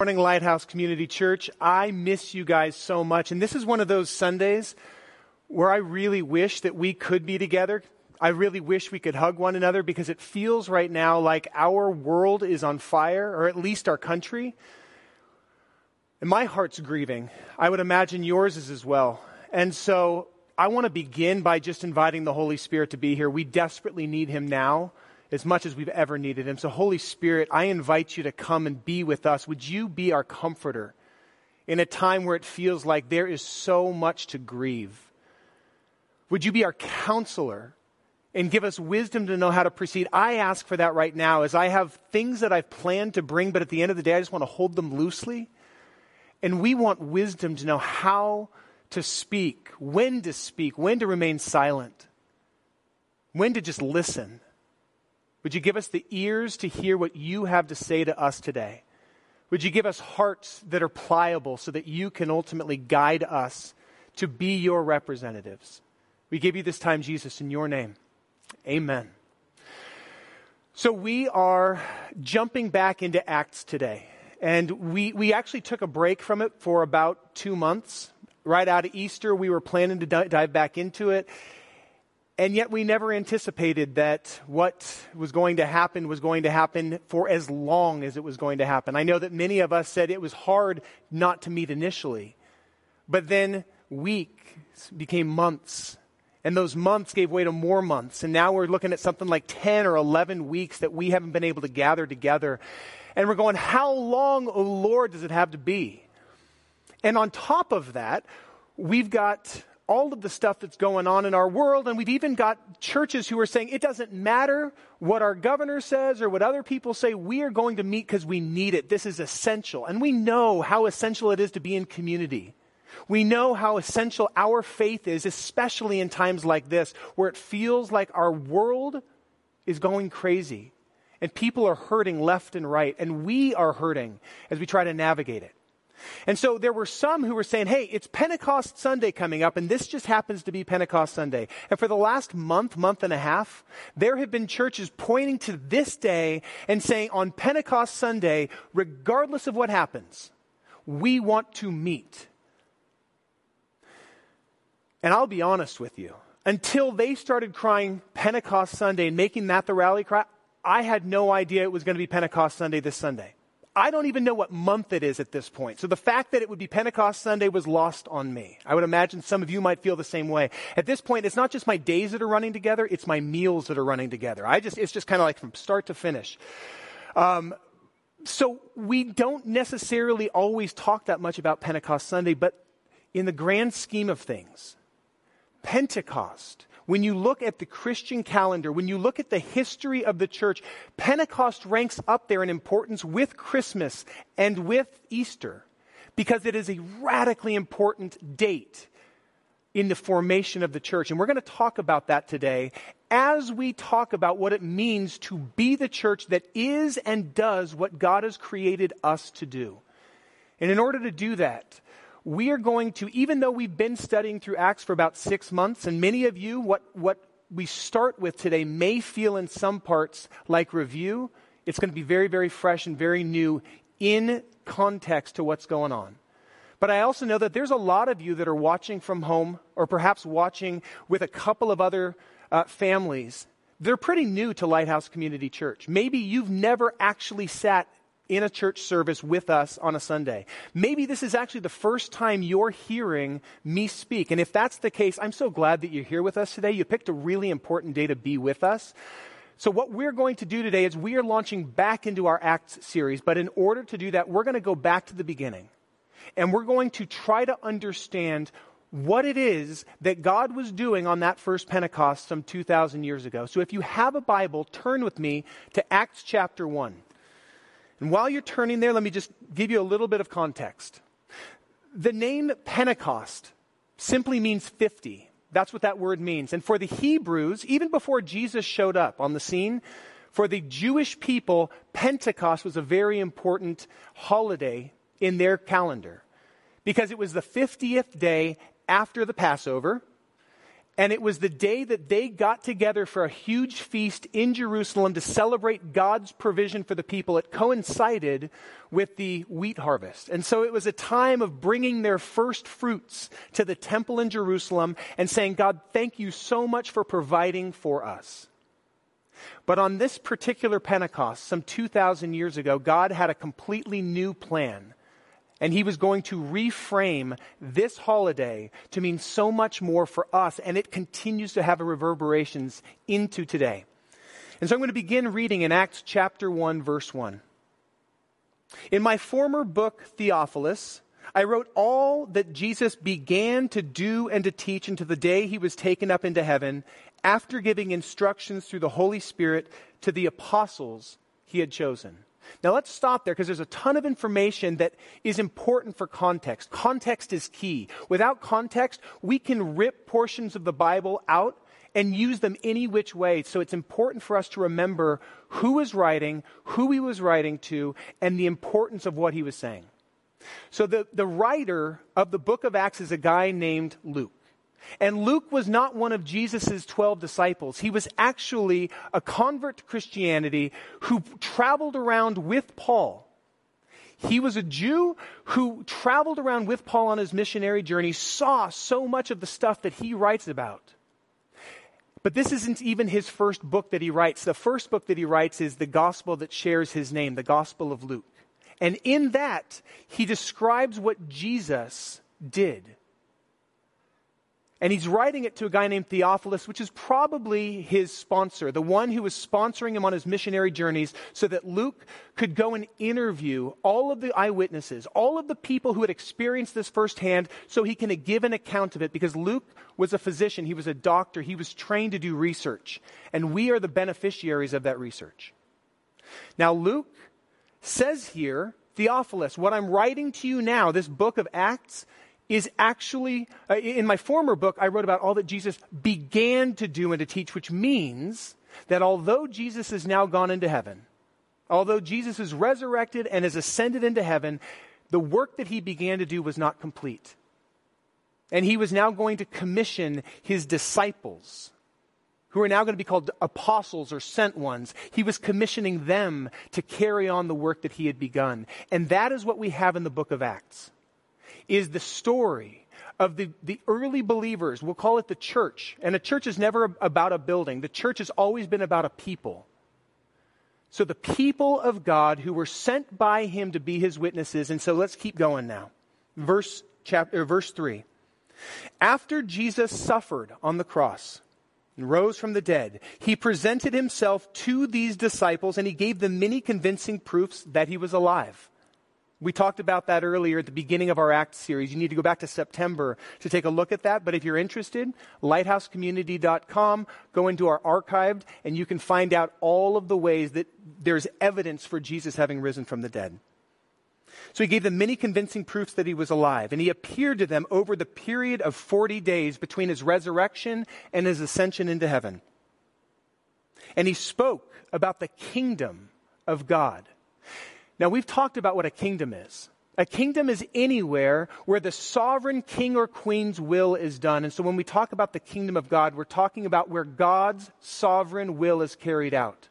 Morning Lighthouse Community Church. I miss you guys so much. And this is one of those Sundays where I really wish that we could be together. I really wish we could hug one another because it feels right now like our world is on fire, or at least our country. And my heart's grieving. I would imagine yours is as well. And so I want to begin by just inviting the Holy Spirit to be here. We desperately need him now as much as we've ever needed him. So, Holy Spirit, I invite you to come and be with us. Would you be our comforter in a time where it feels like there is so much to grieve? Would you be our counselor and give us wisdom to know how to proceed? I ask for that right now as I have things that I've planned to bring, but at the end of the day, I just want to hold them loosely. And we want wisdom to know how to speak, when to speak, when to remain silent, when to just listen. Would you give us the ears to hear what you have to say to us today? Would you give us hearts that are pliable so that you can ultimately guide us to be your representatives? We give you this time, Jesus, in your name. Amen. So we are jumping back into Acts today. And we, we actually took a break from it for about two months. Right out of Easter, we were planning to dive back into it. And yet we never anticipated that what was going to happen was going to happen for as long as it was going to happen. I know that many of us said it was hard not to meet initially. But then weeks became months. And those months gave way to more months. And now we're looking at something like 10 or 11 weeks that we haven't been able to gather together. And we're going, how long, oh Lord, does it have to be? And on top of that, we've got all of the stuff that's going on in our world. And we've even got churches who are saying it doesn't matter what our governor says or what other people say. We are going to meet because we need it. This is essential. And we know how essential it is to be in community. We know how essential our faith is, especially in times like this, where it feels like our world is going crazy and people are hurting left and right, and we are hurting as we try to navigate it. And so there were some who were saying, hey, it's Pentecost Sunday coming up, and this just happens to be Pentecost Sunday. And for the last month, month and a half, there have been churches pointing to this day and saying, on Pentecost Sunday, regardless of what happens, we want to meet. And I'll be honest with you, until they started crying Pentecost Sunday and making that the rally cry, I had no idea it was going to be Pentecost Sunday this Sunday. I don't even know what month it is at this point. So the fact that it would be Pentecost Sunday was lost on me. I would imagine some of you might feel the same way. At this point, it's not just my days that are running together, it's my meals that are running together. I just, it's just kind of like from start to finish. Um, so we don't necessarily always talk that much about Pentecost Sunday, but in the grand scheme of things, Pentecost when you look at the Christian calendar, when you look at the history of the church, Pentecost ranks up there in importance with Christmas and with Easter because it is a radically important date in the formation of the church. And we're going to talk about that today as we talk about what it means to be the church that is and does what God has created us to do. And in order to do that, we are going to, even though we've been studying through Acts for about six months, and many of you, what, what we start with today may feel in some parts like review, it's going to be very, very fresh and very new in context to what's going on. But I also know that there's a lot of you that are watching from home or perhaps watching with a couple of other uh, families. They're pretty new to Lighthouse Community Church. Maybe you've never actually sat in a church service with us on a Sunday. Maybe this is actually the first time you're hearing me speak. And if that's the case, I'm so glad that you're here with us today. You picked a really important day to be with us. So, what we're going to do today is we are launching back into our Acts series, but in order to do that, we're going to go back to the beginning. And we're going to try to understand what it is that God was doing on that first Pentecost some 2,000 years ago. So, if you have a Bible, turn with me to Acts chapter 1. And while you're turning there, let me just give you a little bit of context. The name Pentecost simply means 50. That's what that word means. And for the Hebrews, even before Jesus showed up on the scene, for the Jewish people, Pentecost was a very important holiday in their calendar because it was the 50th day after the Passover And it was the day that they got together for a huge feast in Jerusalem to celebrate God's provision for the people. It coincided with the wheat harvest. And so it was a time of bringing their first fruits to the temple in Jerusalem and saying, God, thank you so much for providing for us. But on this particular Pentecost, some 2,000 years ago, God had a completely new plan and he was going to reframe this holiday to mean so much more for us, and it continues to have reverberations into today. And so I'm going to begin reading in Acts chapter 1, verse 1. In my former book, Theophilus, I wrote all that Jesus began to do and to teach until the day he was taken up into heaven, after giving instructions through the Holy Spirit to the apostles he had chosen. Now let's stop there because there's a ton of information that is important for context. Context is key. Without context, we can rip portions of the Bible out and use them any which way. So it's important for us to remember who was writing, who he was writing to, and the importance of what he was saying. So the, the writer of the book of Acts is a guy named Luke. And Luke was not one of Jesus' 12 disciples. He was actually a convert to Christianity who traveled around with Paul. He was a Jew who traveled around with Paul on his missionary journey, saw so much of the stuff that he writes about. But this isn't even his first book that he writes. The first book that he writes is the gospel that shares his name, the Gospel of Luke. And in that, he describes what Jesus did. And he's writing it to a guy named Theophilus, which is probably his sponsor, the one who was sponsoring him on his missionary journeys, so that Luke could go and interview all of the eyewitnesses, all of the people who had experienced this firsthand, so he can give an account of it. Because Luke was a physician, he was a doctor, he was trained to do research. And we are the beneficiaries of that research. Now, Luke says here, Theophilus, what I'm writing to you now, this book of Acts, is actually, uh, in my former book, I wrote about all that Jesus began to do and to teach, which means that although Jesus is now gone into heaven, although Jesus is resurrected and has ascended into heaven, the work that he began to do was not complete. And he was now going to commission his disciples, who are now going to be called apostles or sent ones. He was commissioning them to carry on the work that he had begun. And that is what we have in the book of Acts is the story of the, the early believers. We'll call it the church. And a church is never about a building, the church has always been about a people. So the people of God who were sent by him to be his witnesses. And so let's keep going now. Verse chapter verse 3. After Jesus suffered on the cross and rose from the dead, he presented himself to these disciples and he gave them many convincing proofs that he was alive. We talked about that earlier at the beginning of our Acts series. You need to go back to September to take a look at that. But if you're interested, lighthousecommunity.com, go into our archived, and you can find out all of the ways that there's evidence for Jesus having risen from the dead. So he gave them many convincing proofs that he was alive, and he appeared to them over the period of 40 days between his resurrection and his ascension into heaven. And he spoke about the kingdom of God. Now, we've talked about what a kingdom is. A kingdom is anywhere where the sovereign king or queen's will is done. And so when we talk about the kingdom of God, we're talking about where God's sovereign will is carried out.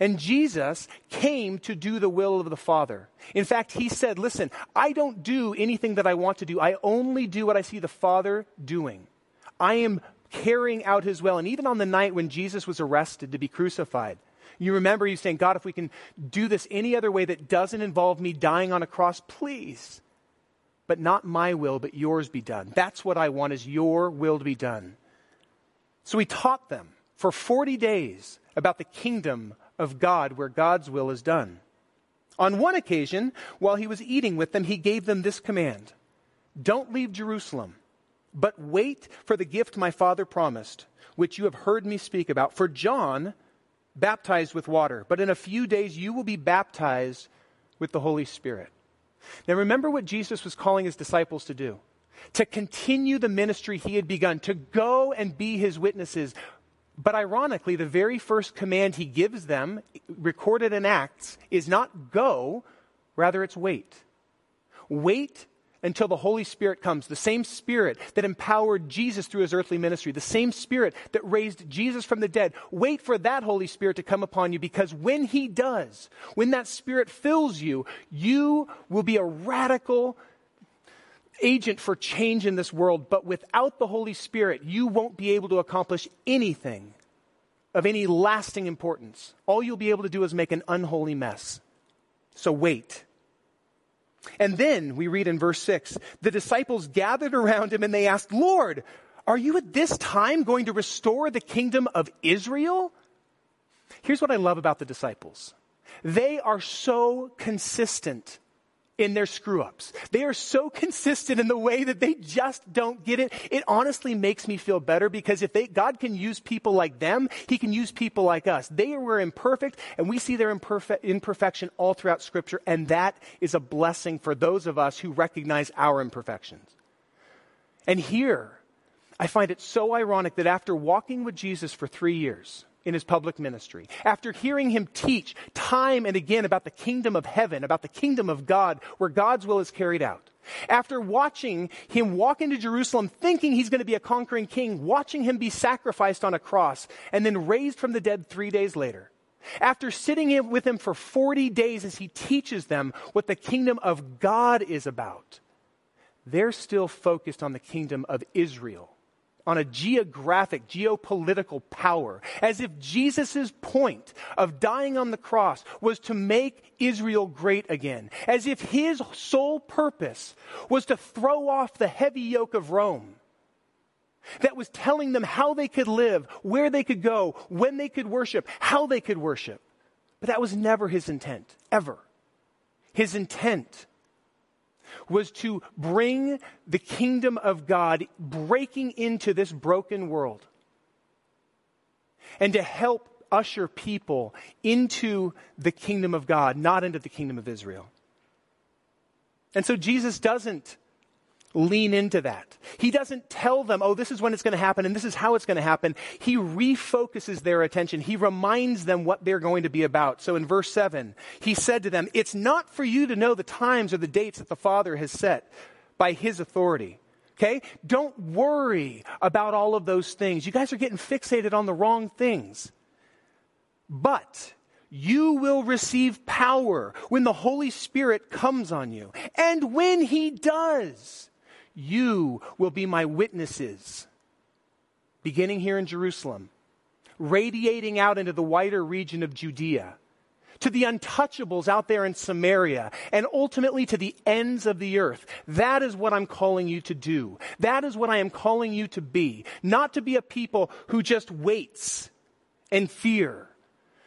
And Jesus came to do the will of the Father. In fact, he said, Listen, I don't do anything that I want to do. I only do what I see the Father doing. I am carrying out his will. And even on the night when Jesus was arrested to be crucified, you remember you saying, God, if we can do this any other way that doesn't involve me dying on a cross, please. But not my will, but yours be done. That's what I want is your will to be done. So he taught them for 40 days about the kingdom of God where God's will is done. On one occasion, while he was eating with them, he gave them this command Don't leave Jerusalem, but wait for the gift my father promised, which you have heard me speak about. For John baptized with water, but in a few days you will be baptized with the Holy Spirit. Now remember what Jesus was calling his disciples to do to continue the ministry he had begun, to go and be his witnesses. But ironically, the very first command he gives them, recorded in Acts, is not go, rather it's wait. Wait until the Holy Spirit comes. The same Spirit that empowered Jesus through his earthly ministry, the same Spirit that raised Jesus from the dead. Wait for that Holy Spirit to come upon you because when he does, when that Spirit fills you, you will be a radical agent for change in this world. But without the Holy Spirit, you won't be able to accomplish anything of any lasting importance. All you'll be able to do is make an unholy mess. So wait. And then we read in verse 6 the disciples gathered around him and they asked, Lord, are you at this time going to restore the kingdom of Israel? Here's what I love about the disciples they are so consistent in their screw ups. They are so consistent in the way that they just don't get it. It honestly makes me feel better because if they, God can use people like them, He can use people like us. They were imperfect and we see their imperfect, imperfection all throughout scripture and that is a blessing for those of us who recognize our imperfections. And here, I find it so ironic that after walking with Jesus for three years, in his public ministry, after hearing him teach time and again about the kingdom of heaven, about the kingdom of God, where God's will is carried out, after watching him walk into Jerusalem thinking he's going to be a conquering king, watching him be sacrificed on a cross, and then raised from the dead three days later, after sitting with him for 40 days as he teaches them what the kingdom of God is about, they're still focused on the kingdom of Israel on a geographic, geopolitical power, as if Jesus' point of dying on the cross was to make Israel great again, as if his sole purpose was to throw off the heavy yoke of Rome that was telling them how they could live, where they could go, when they could worship, how they could worship. But that was never his intent, ever. His intent was to bring the kingdom of God breaking into this broken world and to help usher people into the kingdom of God, not into the kingdom of Israel. And so Jesus doesn't lean into that. He doesn't tell them, oh, this is when it's going to happen and this is how it's going to happen. He refocuses their attention. He reminds them what they're going to be about. So in verse 7, he said to them, It's not for you to know the times or the dates that the Father has set by his authority. Okay? Don't worry about all of those things. You guys are getting fixated on the wrong things. But you will receive power when the Holy Spirit comes on you. And when he does, you will be my witnesses, beginning here in Jerusalem, radiating out into the wider region of Judea, to the untouchables out there in Samaria, and ultimately to the ends of the earth. That is what I'm calling you to do. That is what I am calling you to be. Not to be a people who just waits and fear.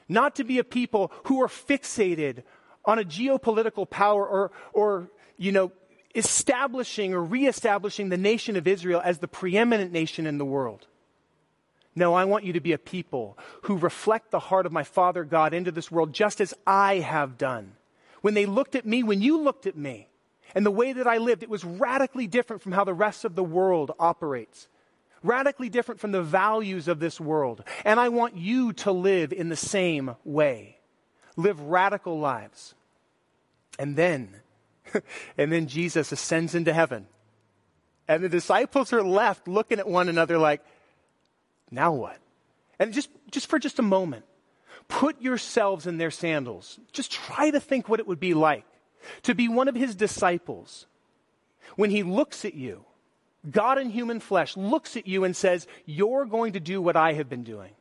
Not to be a people who are fixated on a geopolitical power or, or, you know, establishing or reestablishing the nation of Israel as the preeminent nation in the world. No, I want you to be a people who reflect the heart of my Father God into this world just as I have done. When they looked at me, when you looked at me, and the way that I lived, it was radically different from how the rest of the world operates. Radically different from the values of this world. And I want you to live in the same way. Live radical lives. And then and then Jesus ascends into heaven. And the disciples are left looking at one another like, now what? And just, just for just a moment, put yourselves in their sandals. Just try to think what it would be like to be one of his disciples when he looks at you, God in human flesh looks at you and says, You're going to do what I have been doing.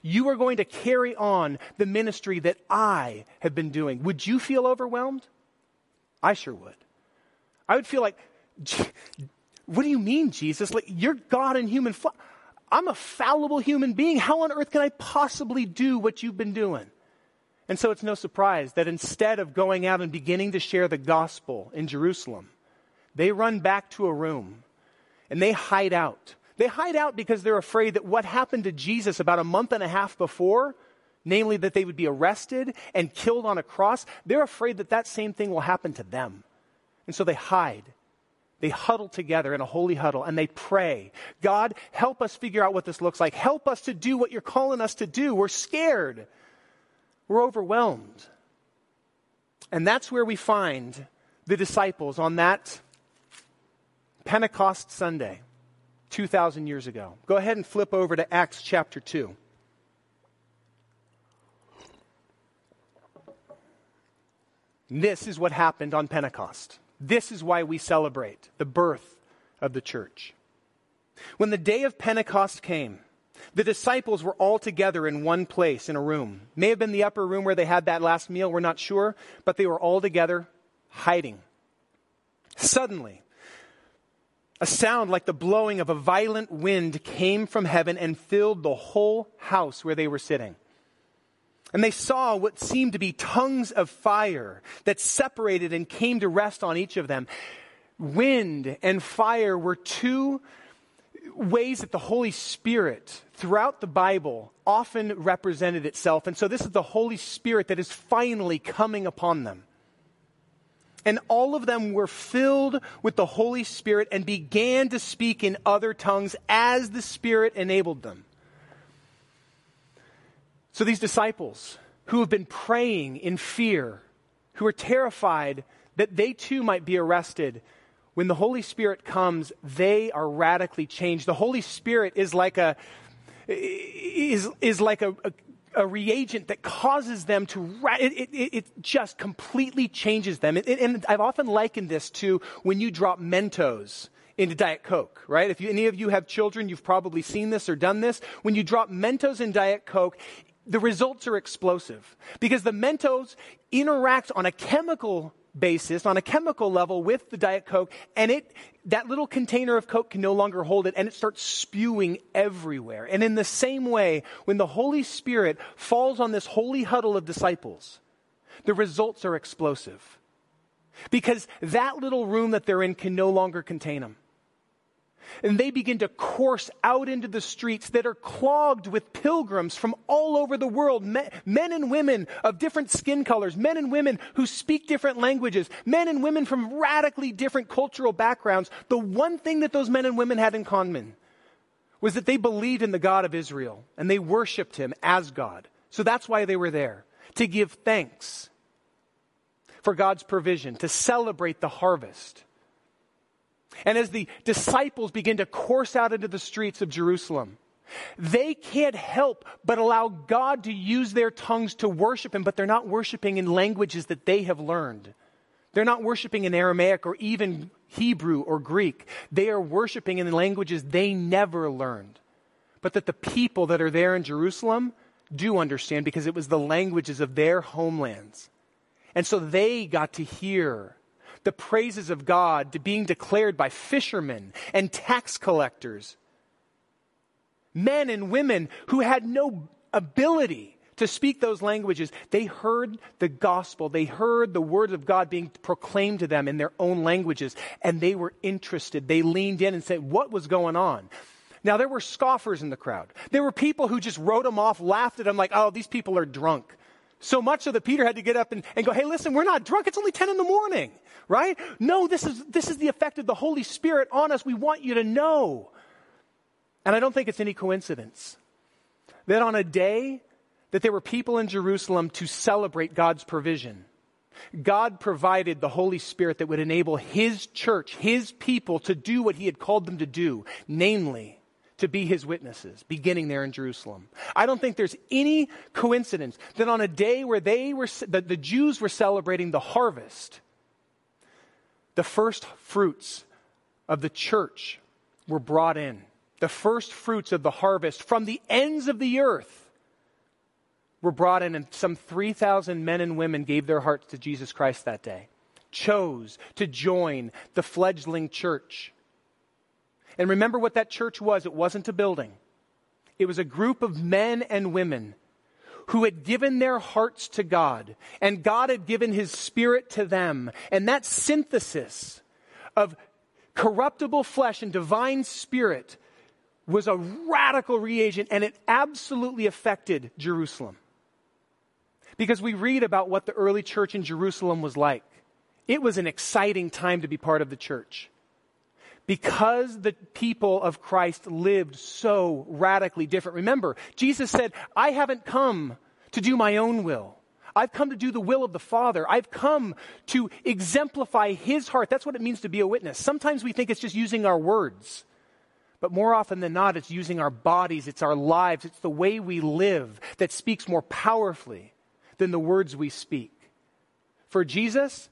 You are going to carry on the ministry that I have been doing. Would you feel overwhelmed? I sure would. I would feel like, what do you mean, Jesus? Like, you're God in human flesh. I'm a fallible human being. How on earth can I possibly do what you've been doing? And so it's no surprise that instead of going out and beginning to share the gospel in Jerusalem, they run back to a room and they hide out. They hide out because they're afraid that what happened to Jesus about a month and a half before namely that they would be arrested and killed on a cross, they're afraid that that same thing will happen to them. And so they hide. They huddle together in a holy huddle and they pray, God, help us figure out what this looks like. Help us to do what you're calling us to do. We're scared. We're overwhelmed. And that's where we find the disciples on that Pentecost Sunday, 2,000 years ago. Go ahead and flip over to Acts chapter 2. This is what happened on Pentecost. This is why we celebrate the birth of the church. When the day of Pentecost came, the disciples were all together in one place in a room. May have been the upper room where they had that last meal, we're not sure, but they were all together hiding. Suddenly, a sound like the blowing of a violent wind came from heaven and filled the whole house where they were sitting. And they saw what seemed to be tongues of fire that separated and came to rest on each of them. Wind and fire were two ways that the Holy Spirit throughout the Bible often represented itself. And so this is the Holy Spirit that is finally coming upon them. And all of them were filled with the Holy Spirit and began to speak in other tongues as the Spirit enabled them. So these disciples who have been praying in fear, who are terrified that they too might be arrested, when the Holy Spirit comes, they are radically changed. The Holy Spirit is like a is, is like a, a, a reagent that causes them to, it, it, it just completely changes them. It, and I've often likened this to when you drop Mentos into Diet Coke, right? If you, any of you have children, you've probably seen this or done this. When you drop Mentos in Diet Coke, the results are explosive because the Mentos interact on a chemical basis, on a chemical level with the Diet Coke, and it, that little container of Coke can no longer hold it, and it starts spewing everywhere. And in the same way, when the Holy Spirit falls on this holy huddle of disciples, the results are explosive. Because that little room that they're in can no longer contain them and they begin to course out into the streets that are clogged with pilgrims from all over the world, men, men, and women of different skin colors, men and women who speak different languages, men and women from radically different cultural backgrounds. The one thing that those men and women had in common was that they believed in the God of Israel and they worshiped him as God. So that's why they were there, to give thanks for God's provision, to celebrate the harvest and as the disciples begin to course out into the streets of Jerusalem, they can't help but allow God to use their tongues to worship Him, but they're not worshiping in languages that they have learned. They're not worshiping in Aramaic or even Hebrew or Greek. They are worshiping in languages they never learned, but that the people that are there in Jerusalem do understand because it was the languages of their homelands. And so they got to hear the praises of God to being declared by fishermen and tax collectors. Men and women who had no ability to speak those languages, they heard the gospel. They heard the word of God being proclaimed to them in their own languages, and they were interested. They leaned in and said, What was going on? Now, there were scoffers in the crowd. There were people who just wrote them off, laughed at them like, oh, these people are drunk. So much so that Peter had to get up and, and go, hey, listen, we're not drunk. It's only 10 in the morning, right? No, this is, this is the effect of the Holy Spirit on us. We want you to know. And I don't think it's any coincidence that on a day that there were people in Jerusalem to celebrate God's provision, God provided the Holy Spirit that would enable His church, His people to do what He had called them to do, namely, to be his witnesses, beginning there in Jerusalem. I don't think there's any coincidence that on a day where they were, that the Jews were celebrating the harvest, the first fruits of the church were brought in. The first fruits of the harvest from the ends of the earth were brought in, and some 3,000 men and women gave their hearts to Jesus Christ that day, chose to join the fledgling church. And remember what that church was it wasn't a building, it was a group of men and women who had given their hearts to God, and God had given his spirit to them. And that synthesis of corruptible flesh and divine spirit was a radical reagent, and it absolutely affected Jerusalem. Because we read about what the early church in Jerusalem was like. It was an exciting time to be part of the church because the people of Christ lived so radically different. Remember, Jesus said, I haven't come to do my own will. I've come to do the will of the Father. I've come to exemplify His heart. That's what it means to be a witness. Sometimes we think it's just using our words. But more often than not, it's using our bodies, it's our lives, it's the way we live that speaks more powerfully than the words we speak. For Jesus,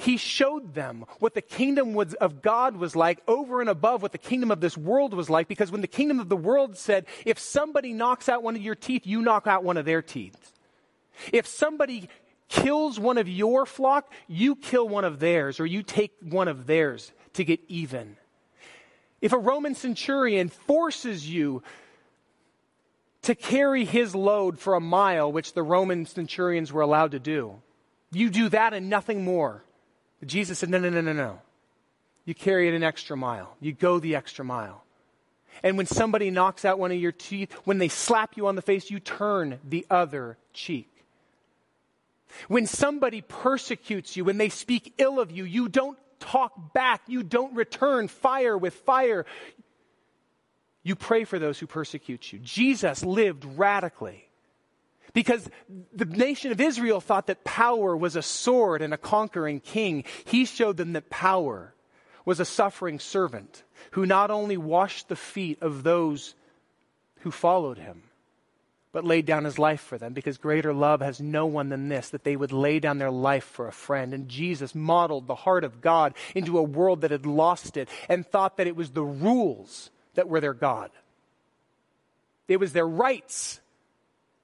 he showed them what the kingdom was, of God was like over and above what the kingdom of this world was like. Because when the kingdom of the world said, if somebody knocks out one of your teeth, you knock out one of their teeth. If somebody kills one of your flock, you kill one of theirs, or you take one of theirs to get even. If a Roman centurion forces you to carry his load for a mile, which the Roman centurions were allowed to do, you do that and nothing more. Jesus said, No, no, no, no, no. You carry it an extra mile. You go the extra mile. And when somebody knocks out one of your teeth, when they slap you on the face, you turn the other cheek. When somebody persecutes you, when they speak ill of you, you don't talk back. You don't return fire with fire. You pray for those who persecute you. Jesus lived radically because the nation of Israel thought that power was a sword and a conquering king. He showed them that power was a suffering servant who not only washed the feet of those who followed him, but laid down his life for them because greater love has no one than this, that they would lay down their life for a friend. And Jesus modeled the heart of God into a world that had lost it and thought that it was the rules that were their God. It was their rights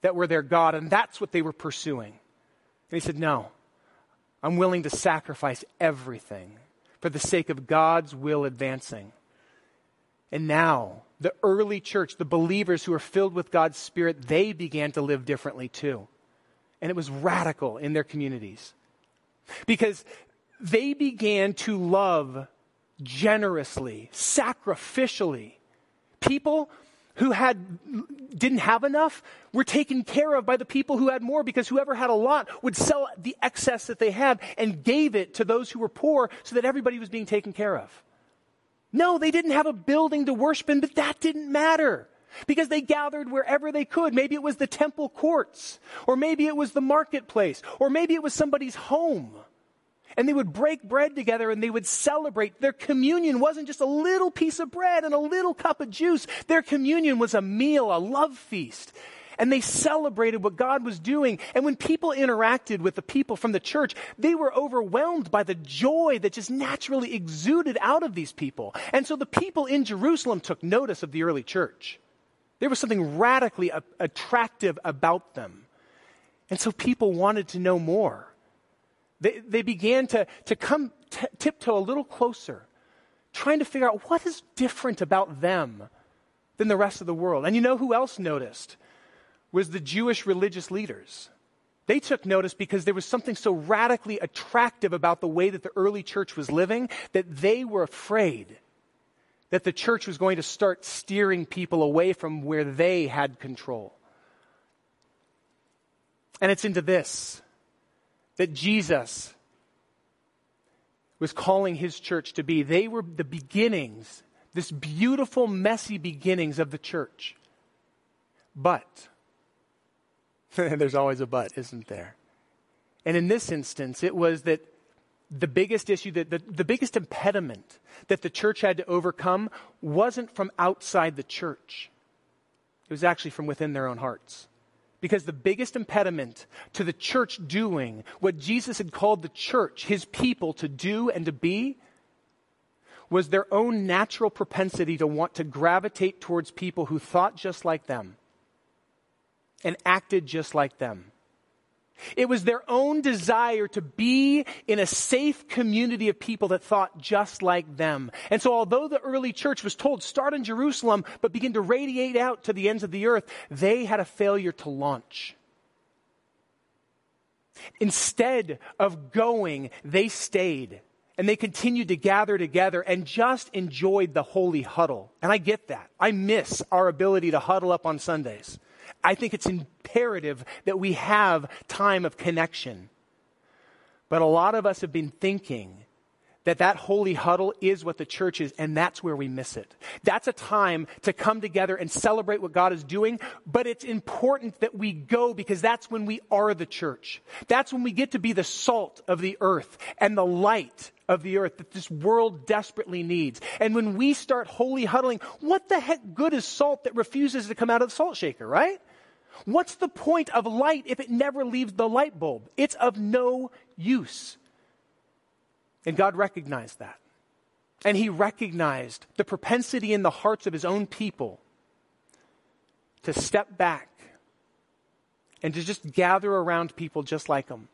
that were their God, and that's what they were pursuing. And he said, No, I'm willing to sacrifice everything for the sake of God's will advancing. And now, the early church, the believers who are filled with God's Spirit, they began to live differently too. And it was radical in their communities. Because they began to love generously, sacrificially. People who had didn't have enough were taken care of by the people who had more because whoever had a lot would sell the excess that they had and gave it to those who were poor so that everybody was being taken care of. No, they didn't have a building to worship in, but that didn't matter because they gathered wherever they could. Maybe it was the temple courts, or maybe it was the marketplace, or maybe it was somebody's home. And they would break bread together and they would celebrate. Their communion wasn't just a little piece of bread and a little cup of juice. Their communion was a meal, a love feast and they celebrated what God was doing. And when people interacted with the people from the church, they were overwhelmed by the joy that just naturally exuded out of these people. And so the people in Jerusalem took notice of the early church. There was something radically attractive about them. And so people wanted to know more. They, they began to, to come t- tiptoe a little closer, trying to figure out what is different about them than the rest of the world. And you know who else noticed? was the Jewish religious leaders. They took notice because there was something so radically attractive about the way that the early church was living that they were afraid that the church was going to start steering people away from where they had control. And it's into this that Jesus was calling his church to be. They were the beginnings, this beautiful, messy beginnings of the church. But There's always a but, isn't there? And in this instance, it was that the biggest issue, that the, the biggest impediment that the church had to overcome wasn't from outside the church. It was actually from within their own hearts. Because the biggest impediment to the church doing what Jesus had called the church, his people, to do and to be, was their own natural propensity to want to gravitate towards people who thought just like them and acted just like them. It was their own desire to be in a safe community of people that thought just like them. And so, although the early church was told, start in Jerusalem, but begin to radiate out to the ends of the earth, they had a failure to launch. Instead of going, they stayed and they continued to gather together and just enjoyed the holy huddle. And I get that. I miss our ability to huddle up on Sundays. I think it's imperative that we have time of connection. But a lot of us have been thinking that that holy huddle is what the church is, and that's where we miss it. That's a time to come together and celebrate what God is doing, but it's important that we go because that's when we are the church. That's when we get to be the salt of the earth and the light of the earth that this world desperately needs. And when we start holy huddling, what the heck good is salt that refuses to come out of the salt shaker, right? What's the point of light if it never leaves the light bulb? It's of no use. And God recognized that. And He recognized the propensity in the hearts of His own people to step back and to just gather around people just like them.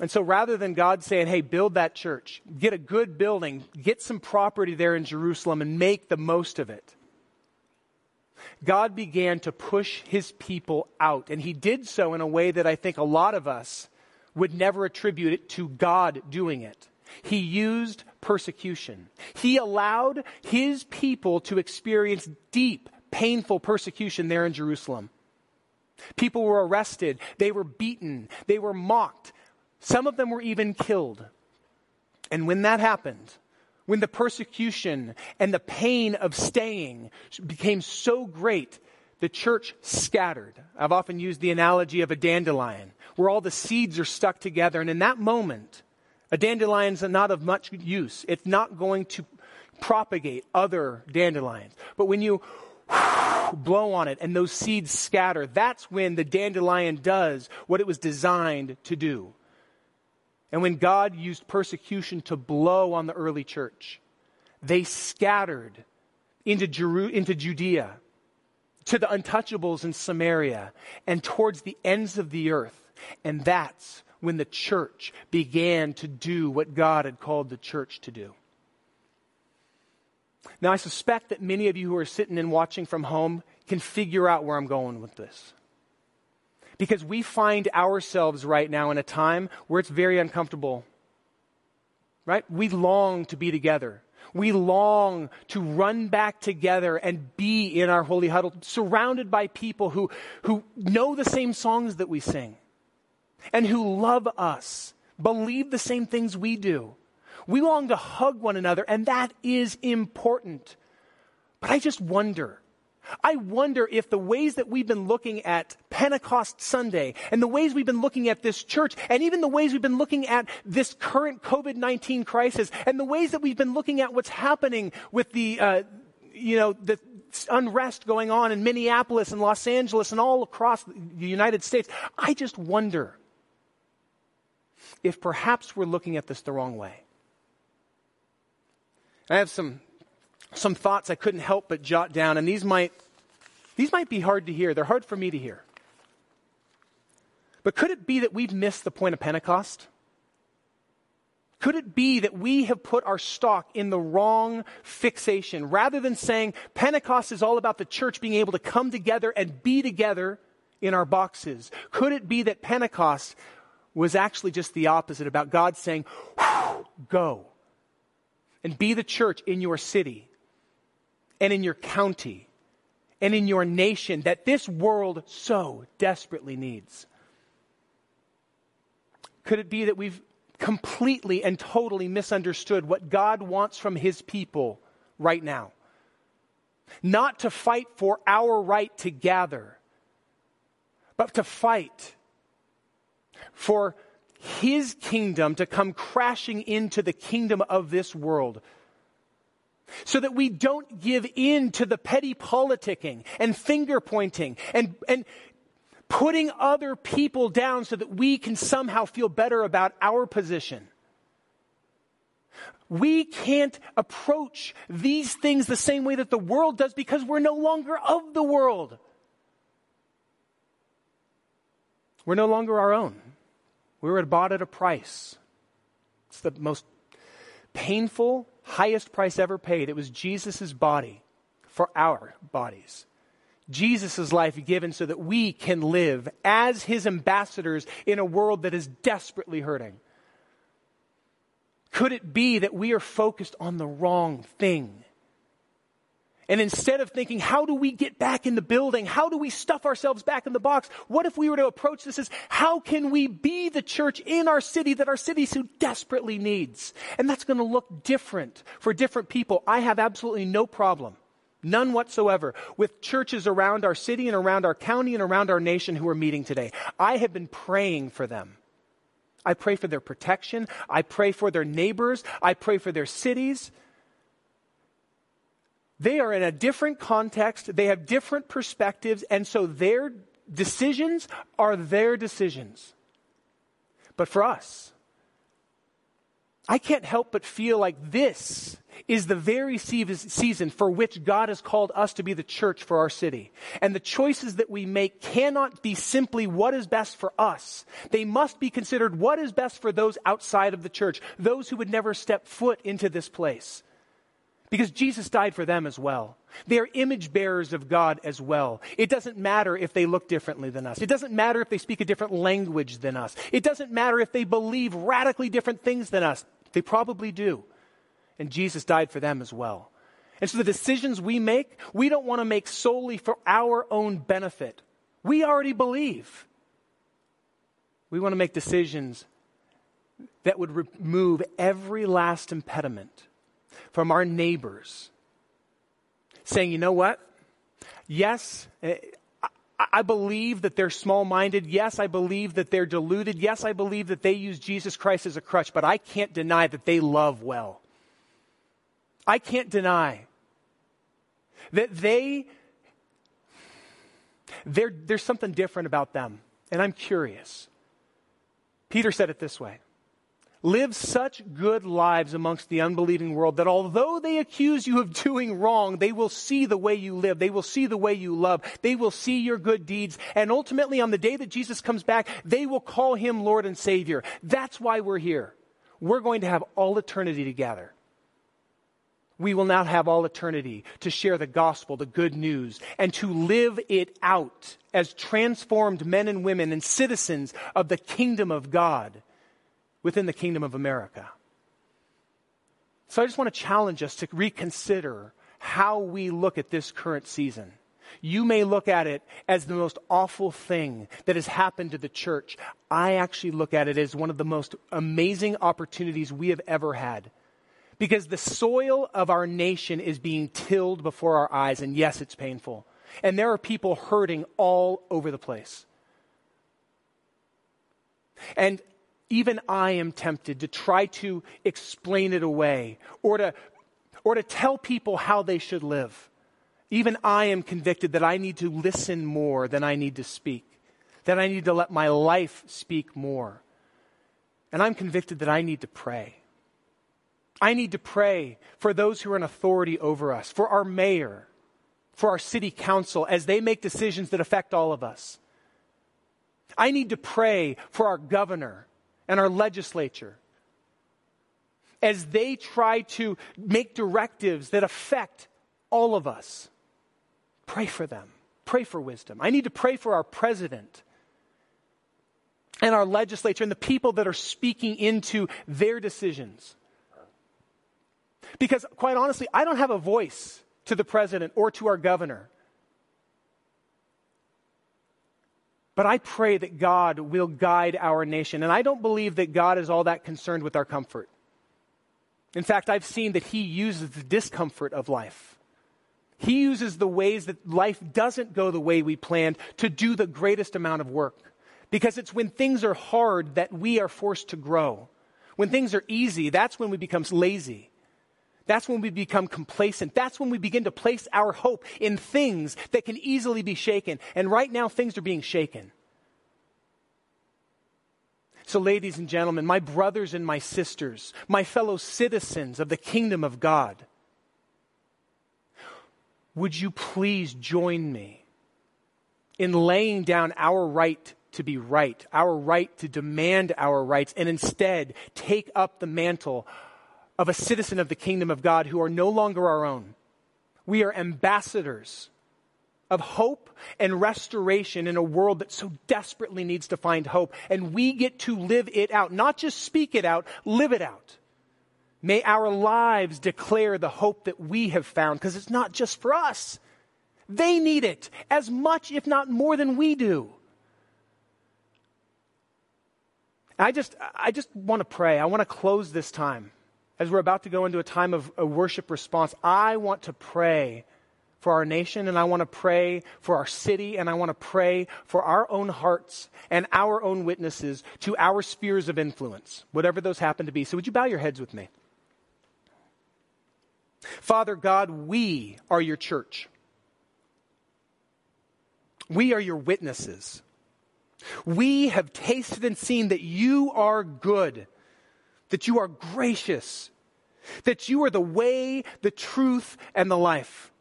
And so rather than God saying, hey, build that church, get a good building, get some property there in Jerusalem and make the most of it, God began to push his people out. And he did so in a way that I think a lot of us would never attribute it to God doing it. He used persecution. He allowed his people to experience deep, painful persecution there in Jerusalem. People were arrested, they were beaten, they were mocked. Some of them were even killed. And when that happened, when the persecution and the pain of staying became so great, the church scattered. I've often used the analogy of a dandelion where all the seeds are stuck together. And in that moment, a dandelion is not of much use. It's not going to propagate other dandelions. But when you blow on it and those seeds scatter, that's when the dandelion does what it was designed to do. And when God used persecution to blow on the early church, they scattered into, Jeru- into Judea, to the untouchables in Samaria, and towards the ends of the earth. And that's when the church began to do what God had called the church to do. Now, I suspect that many of you who are sitting and watching from home can figure out where I'm going with this. Because we find ourselves right now in a time where it's very uncomfortable. Right? We long to be together. We long to run back together and be in our holy huddle, surrounded by people who, who know the same songs that we sing and who love us, believe the same things we do. We long to hug one another, and that is important. But I just wonder. I wonder if the ways that we've been looking at Pentecost Sunday and the ways we've been looking at this church and even the ways we've been looking at this current COVID-19 crisis and the ways that we've been looking at what's happening with the, uh, you know, the unrest going on in Minneapolis and Los Angeles and all across the United States. I just wonder if perhaps we're looking at this the wrong way. I have some, some thoughts I couldn't help but jot down, and these might, these might be hard to hear. They're hard for me to hear. But could it be that we've missed the point of Pentecost? Could it be that we have put our stock in the wrong fixation? Rather than saying Pentecost is all about the church being able to come together and be together in our boxes, could it be that Pentecost was actually just the opposite about God saying, go and be the church in your city and in your county and in your nation that this world so desperately needs. Could it be that we've completely and totally misunderstood what God wants from his people right now? Not to fight for our right to gather, but to fight for his kingdom to come crashing into the kingdom of this world. So that we don't give in to the petty politicking and finger pointing and, and putting other people down so that we can somehow feel better about our position. We can't approach these things the same way that the world does because we're no longer of the world. We're no longer our own. We were bought at a price. It's the most painful, highest price ever paid. It was Jesus' body for our bodies. Jesus' life given so that we can live as his ambassadors in a world that is desperately hurting. Could it be that we are focused on the wrong thing? And instead of thinking, how do we get back in the building? How do we stuff ourselves back in the box? What if we were to approach this as, how can we be the church in our city that our city so desperately needs? And that's going to look different for different people. I have absolutely no problem, none whatsoever, with churches around our city and around our county and around our nation who are meeting today. I have been praying for them. I pray for their protection. I pray for their neighbors. I pray for their cities. They are in a different context. They have different perspectives. And so their decisions are their decisions. But for us, I can't help but feel like this is the very season for which God has called us to be the church for our city. And the choices that we make cannot be simply what is best for us. They must be considered what is best for those outside of the church, those who would never step foot into this place because Jesus died for them as well. They are image bearers of God as well. It doesn't matter if they look differently than us. It doesn't matter if they speak a different language than us. It doesn't matter if they believe radically different things than us. They probably do. And Jesus died for them as well. And so the decisions we make, we don't want to make solely for our own benefit. We already believe. We want to make decisions that would remove every last impediment from our neighbors saying, you know what? Yes, eh, I believe that they're small minded. Yes, I believe that they're deluded. Yes, I believe that they use Jesus Christ as a crutch, but I can't deny that they love well. I can't deny that they, there's something different about them. And I'm curious. Peter said it this way live such good lives amongst the unbelieving world that although they accuse you of doing wrong, they will see the way you live. They will see the way you love. They will see your good deeds. And ultimately, on the day that Jesus comes back, they will call him Lord and Savior. That's why we're here. We're going to have all eternity together. We will now have all eternity to share the gospel, the good news, and to live it out as transformed men and women and citizens of the kingdom of God within the kingdom of America. So I just want to challenge us to reconsider how we look at this current season. You may look at it as the most awful thing that has happened to the church. I actually look at it as one of the most amazing opportunities we have ever had. Because the soil of our nation is being tilled before our eyes, and yes, it's painful. And there are people hurting all over the place. And even I am tempted to try to explain it away or to, or to tell people how they should live. Even I am convicted that I need to listen more than I need to speak, that I need to let my life speak more. And I'm convicted that I need to pray. I need to pray for those who are in authority over us, for our mayor, for our city council, as they make decisions that affect all of us. I need to pray for our governor and our legislature as they try to make directives that affect all of us. Pray for them. Pray for wisdom. I need to pray for our president and our legislature and the people that are speaking into their decisions. Because, quite honestly, I don't have a voice to the president or to our governor. But I pray that God will guide our nation. And I don't believe that God is all that concerned with our comfort. In fact, I've seen that He uses the discomfort of life. He uses the ways that life doesn't go the way we planned to do the greatest amount of work. Because it's when things are hard that we are forced to grow. When things are easy, that's when we become lazy. That's when we become complacent. That's when we begin to place our hope in things that can easily be shaken. And right now, things are being shaken. So, ladies and gentlemen, my brothers and my sisters, my fellow citizens of the kingdom of God, would you please join me in laying down our right to be right, our right to demand our rights, and instead take up the mantle of a citizen of the kingdom of God who are no longer our own. We are ambassadors of hope and restoration in a world that so desperately needs to find hope. And we get to live it out, not just speak it out, live it out. May our lives declare the hope that we have found, because it's not just for us. They need it as much, if not more, than we do. I just, I just want to pray. I want to close this time. As we're about to go into a time of a worship response, I want to pray for our nation, and I want to pray for our city, and I want to pray for our own hearts and our own witnesses to our spheres of influence, whatever those happen to be. So, would you bow your heads with me? Father God, we are your church. We are your witnesses. We have tasted and seen that you are good, that you are gracious, that you are the way, the truth, and the life.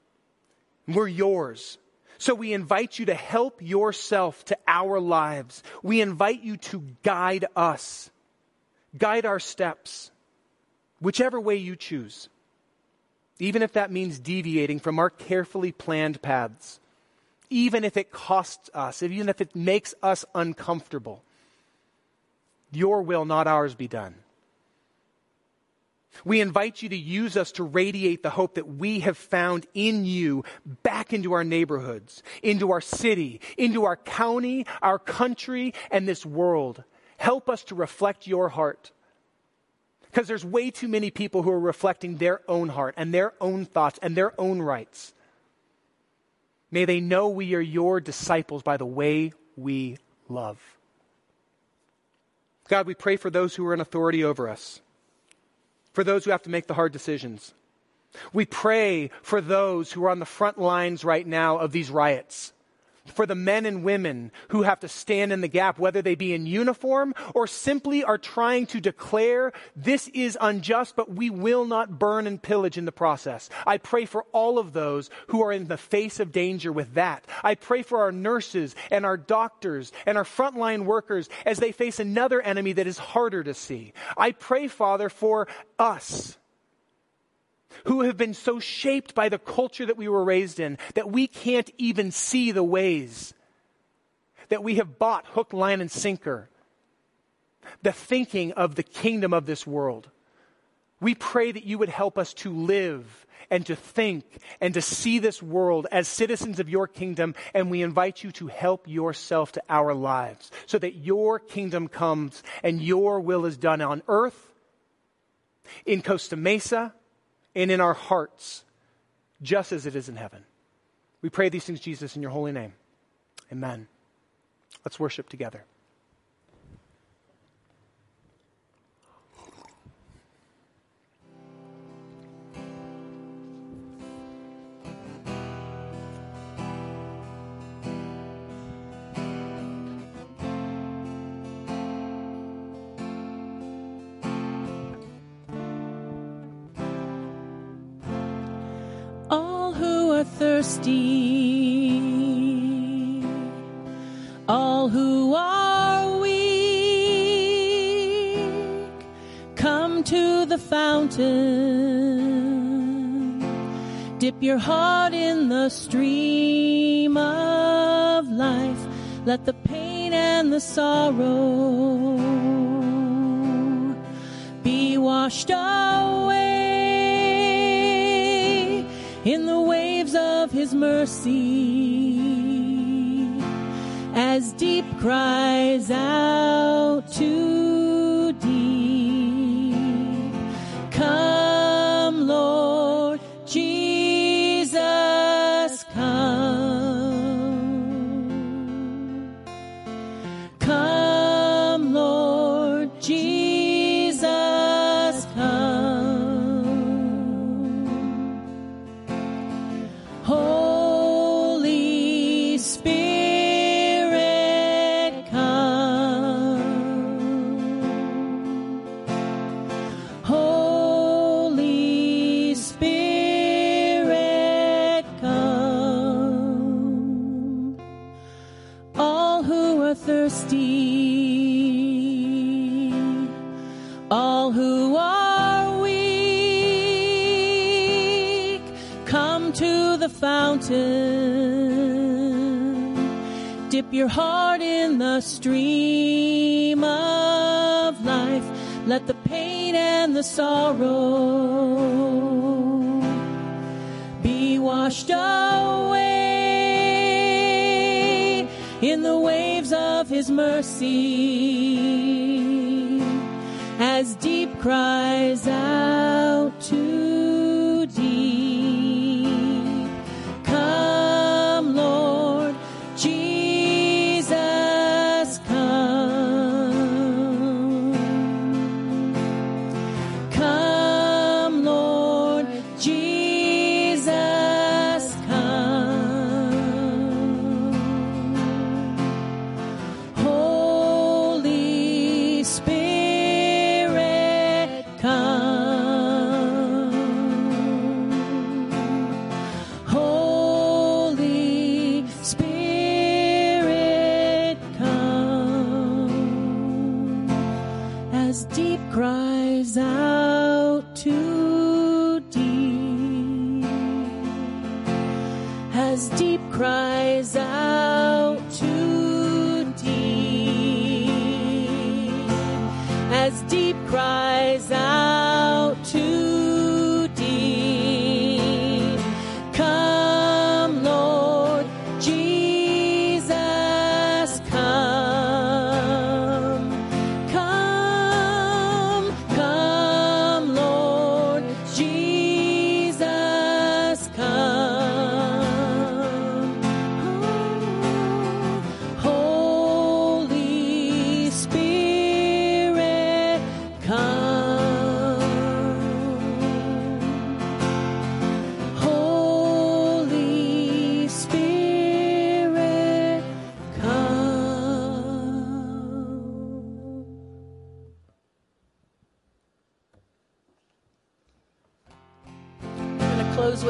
We're yours. So we invite you to help yourself to our lives. We invite you to guide us, guide our steps, whichever way you choose, even if that means deviating from our carefully planned paths, even if it costs us, even if it makes us uncomfortable. Your will, not ours, be done. We invite you to use us to radiate the hope that we have found in you back into our neighborhoods, into our city, into our county, our country, and this world. Help us to reflect your heart. Because there's way too many people who are reflecting their own heart and their own thoughts and their own rights. May they know we are your disciples by the way we love. God, we pray for those who are in authority over us for those who have to make the hard decisions. We pray for those who are on the front lines right now of these riots. For the men and women who have to stand in the gap, whether they be in uniform or simply are trying to declare this is unjust, but we will not burn and pillage in the process. I pray for all of those who are in the face of danger with that. I pray for our nurses and our doctors and our frontline workers as they face another enemy that is harder to see. I pray, Father, for us who have been so shaped by the culture that we were raised in that we can't even see the ways that we have bought hook, line, and sinker. The thinking of the kingdom of this world. We pray that you would help us to live and to think and to see this world as citizens of your kingdom, and we invite you to help yourself to our lives so that your kingdom comes and your will is done on earth, in Costa Mesa, and in our hearts, just as it is in heaven. We pray these things, Jesus, in your holy name. Amen. Let's worship together. Thirsty, all who are weak, come to the fountain. Dip your heart in the stream of life. Let the pain and the sorrow be washed away in the waves of his mercy. As deep cries out to the fountain. Dip your heart in the stream of life. Let the pain and the sorrow be washed away in the waves of his mercy as deep cries out to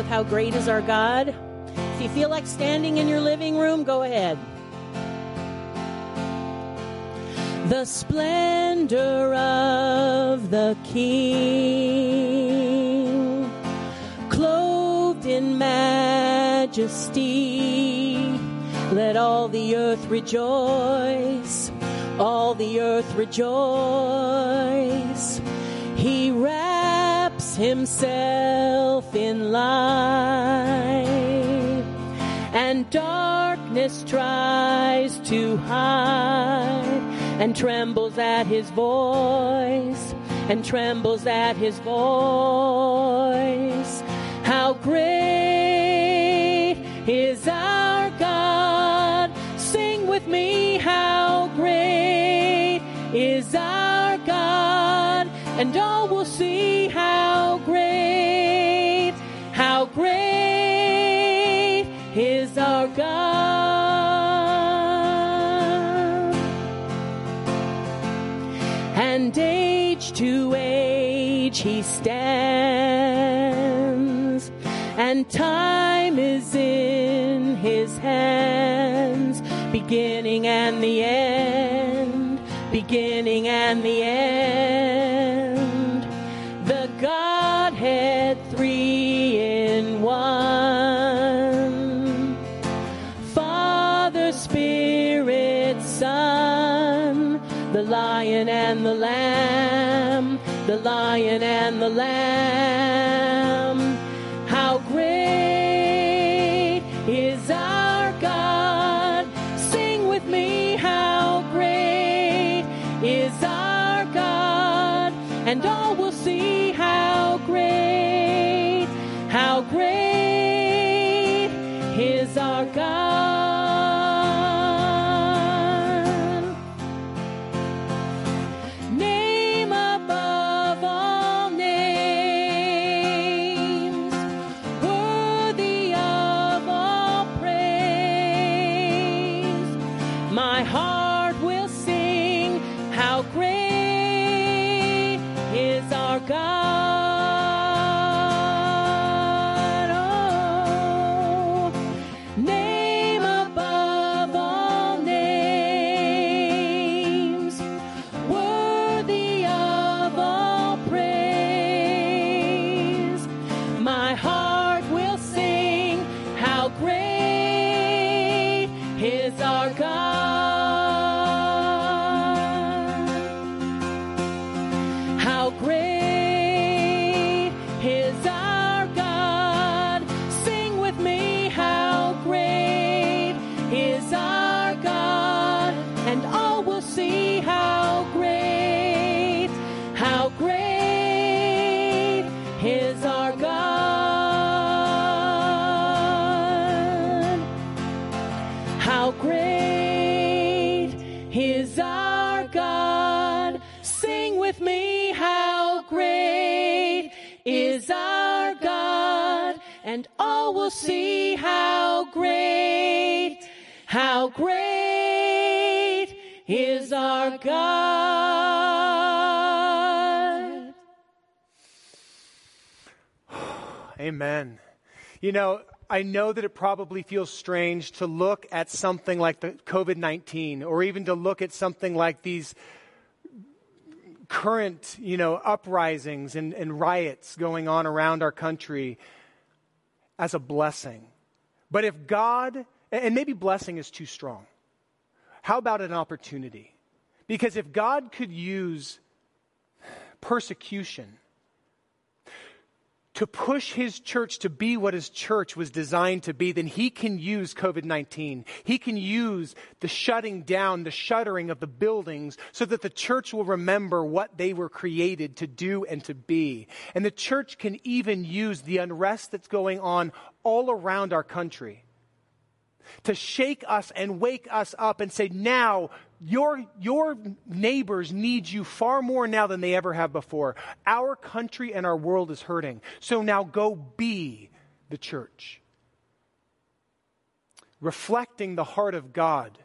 How Great is Our God. If you feel like standing in your living room, go ahead. The splendor of the King, clothed in majesty, let all the earth rejoice, all the earth rejoice. He wraps himself light, and darkness tries to hide, and trembles at his voice, and trembles at his voice. Stands, and time is in his hands, beginning and the end, beginning and the end. And the lamb. Amen. You know, I know that it probably feels strange to look at something like the COVID 19 or even to look at something like these current, you know, uprisings and, and riots going on around our country as a blessing. But if God, and maybe blessing is too strong, how about an opportunity? Because if God could use persecution to push his church to be what his church was designed to be, then he can use COVID 19. He can use the shutting down, the shuttering of the buildings so that the church will remember what they were created to do and to be. And the church can even use the unrest that's going on all around our country to shake us and wake us up and say, now your, your neighbors need you far more now than they ever have before. Our country and our world is hurting. So now go be the church. Reflecting the heart of God.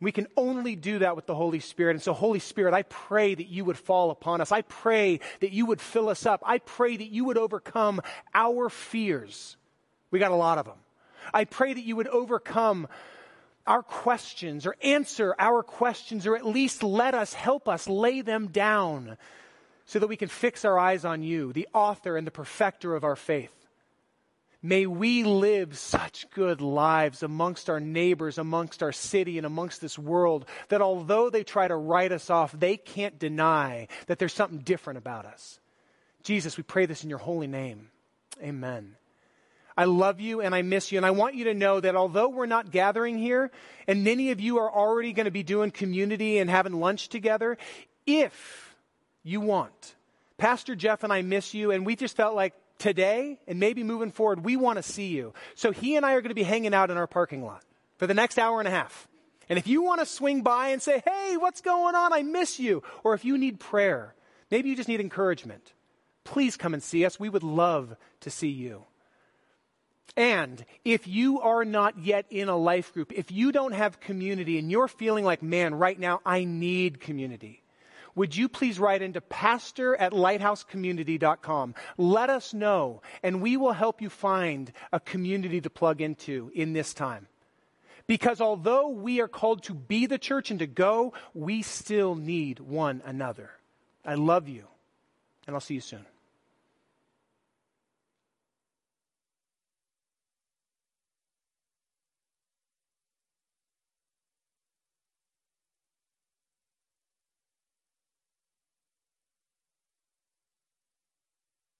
We can only do that with the Holy Spirit. And so, Holy Spirit, I pray that you would fall upon us. I pray that you would fill us up. I pray that you would overcome our fears. We got a lot of them. I pray that you would overcome our questions or answer our questions or at least let us help us lay them down so that we can fix our eyes on you, the author and the perfecter of our faith. May we live such good lives amongst our neighbors, amongst our city, and amongst this world that although they try to write us off, they can't deny that there's something different about us. Jesus, we pray this in your holy name. Amen. I love you and I miss you. And I want you to know that although we're not gathering here, and many of you are already going to be doing community and having lunch together, if you want, Pastor Jeff and I miss you, and we just felt like today and maybe moving forward, we want to see you. So he and I are going to be hanging out in our parking lot for the next hour and a half. And if you want to swing by and say, hey, what's going on? I miss you. Or if you need prayer, maybe you just need encouragement, please come and see us. We would love to see you. And if you are not yet in a life group, if you don't have community and you're feeling like, man, right now I need community, would you please write into pastor at lighthousecommunity.com? Let us know, and we will help you find a community to plug into in this time. Because although we are called to be the church and to go, we still need one another. I love you, and I'll see you soon.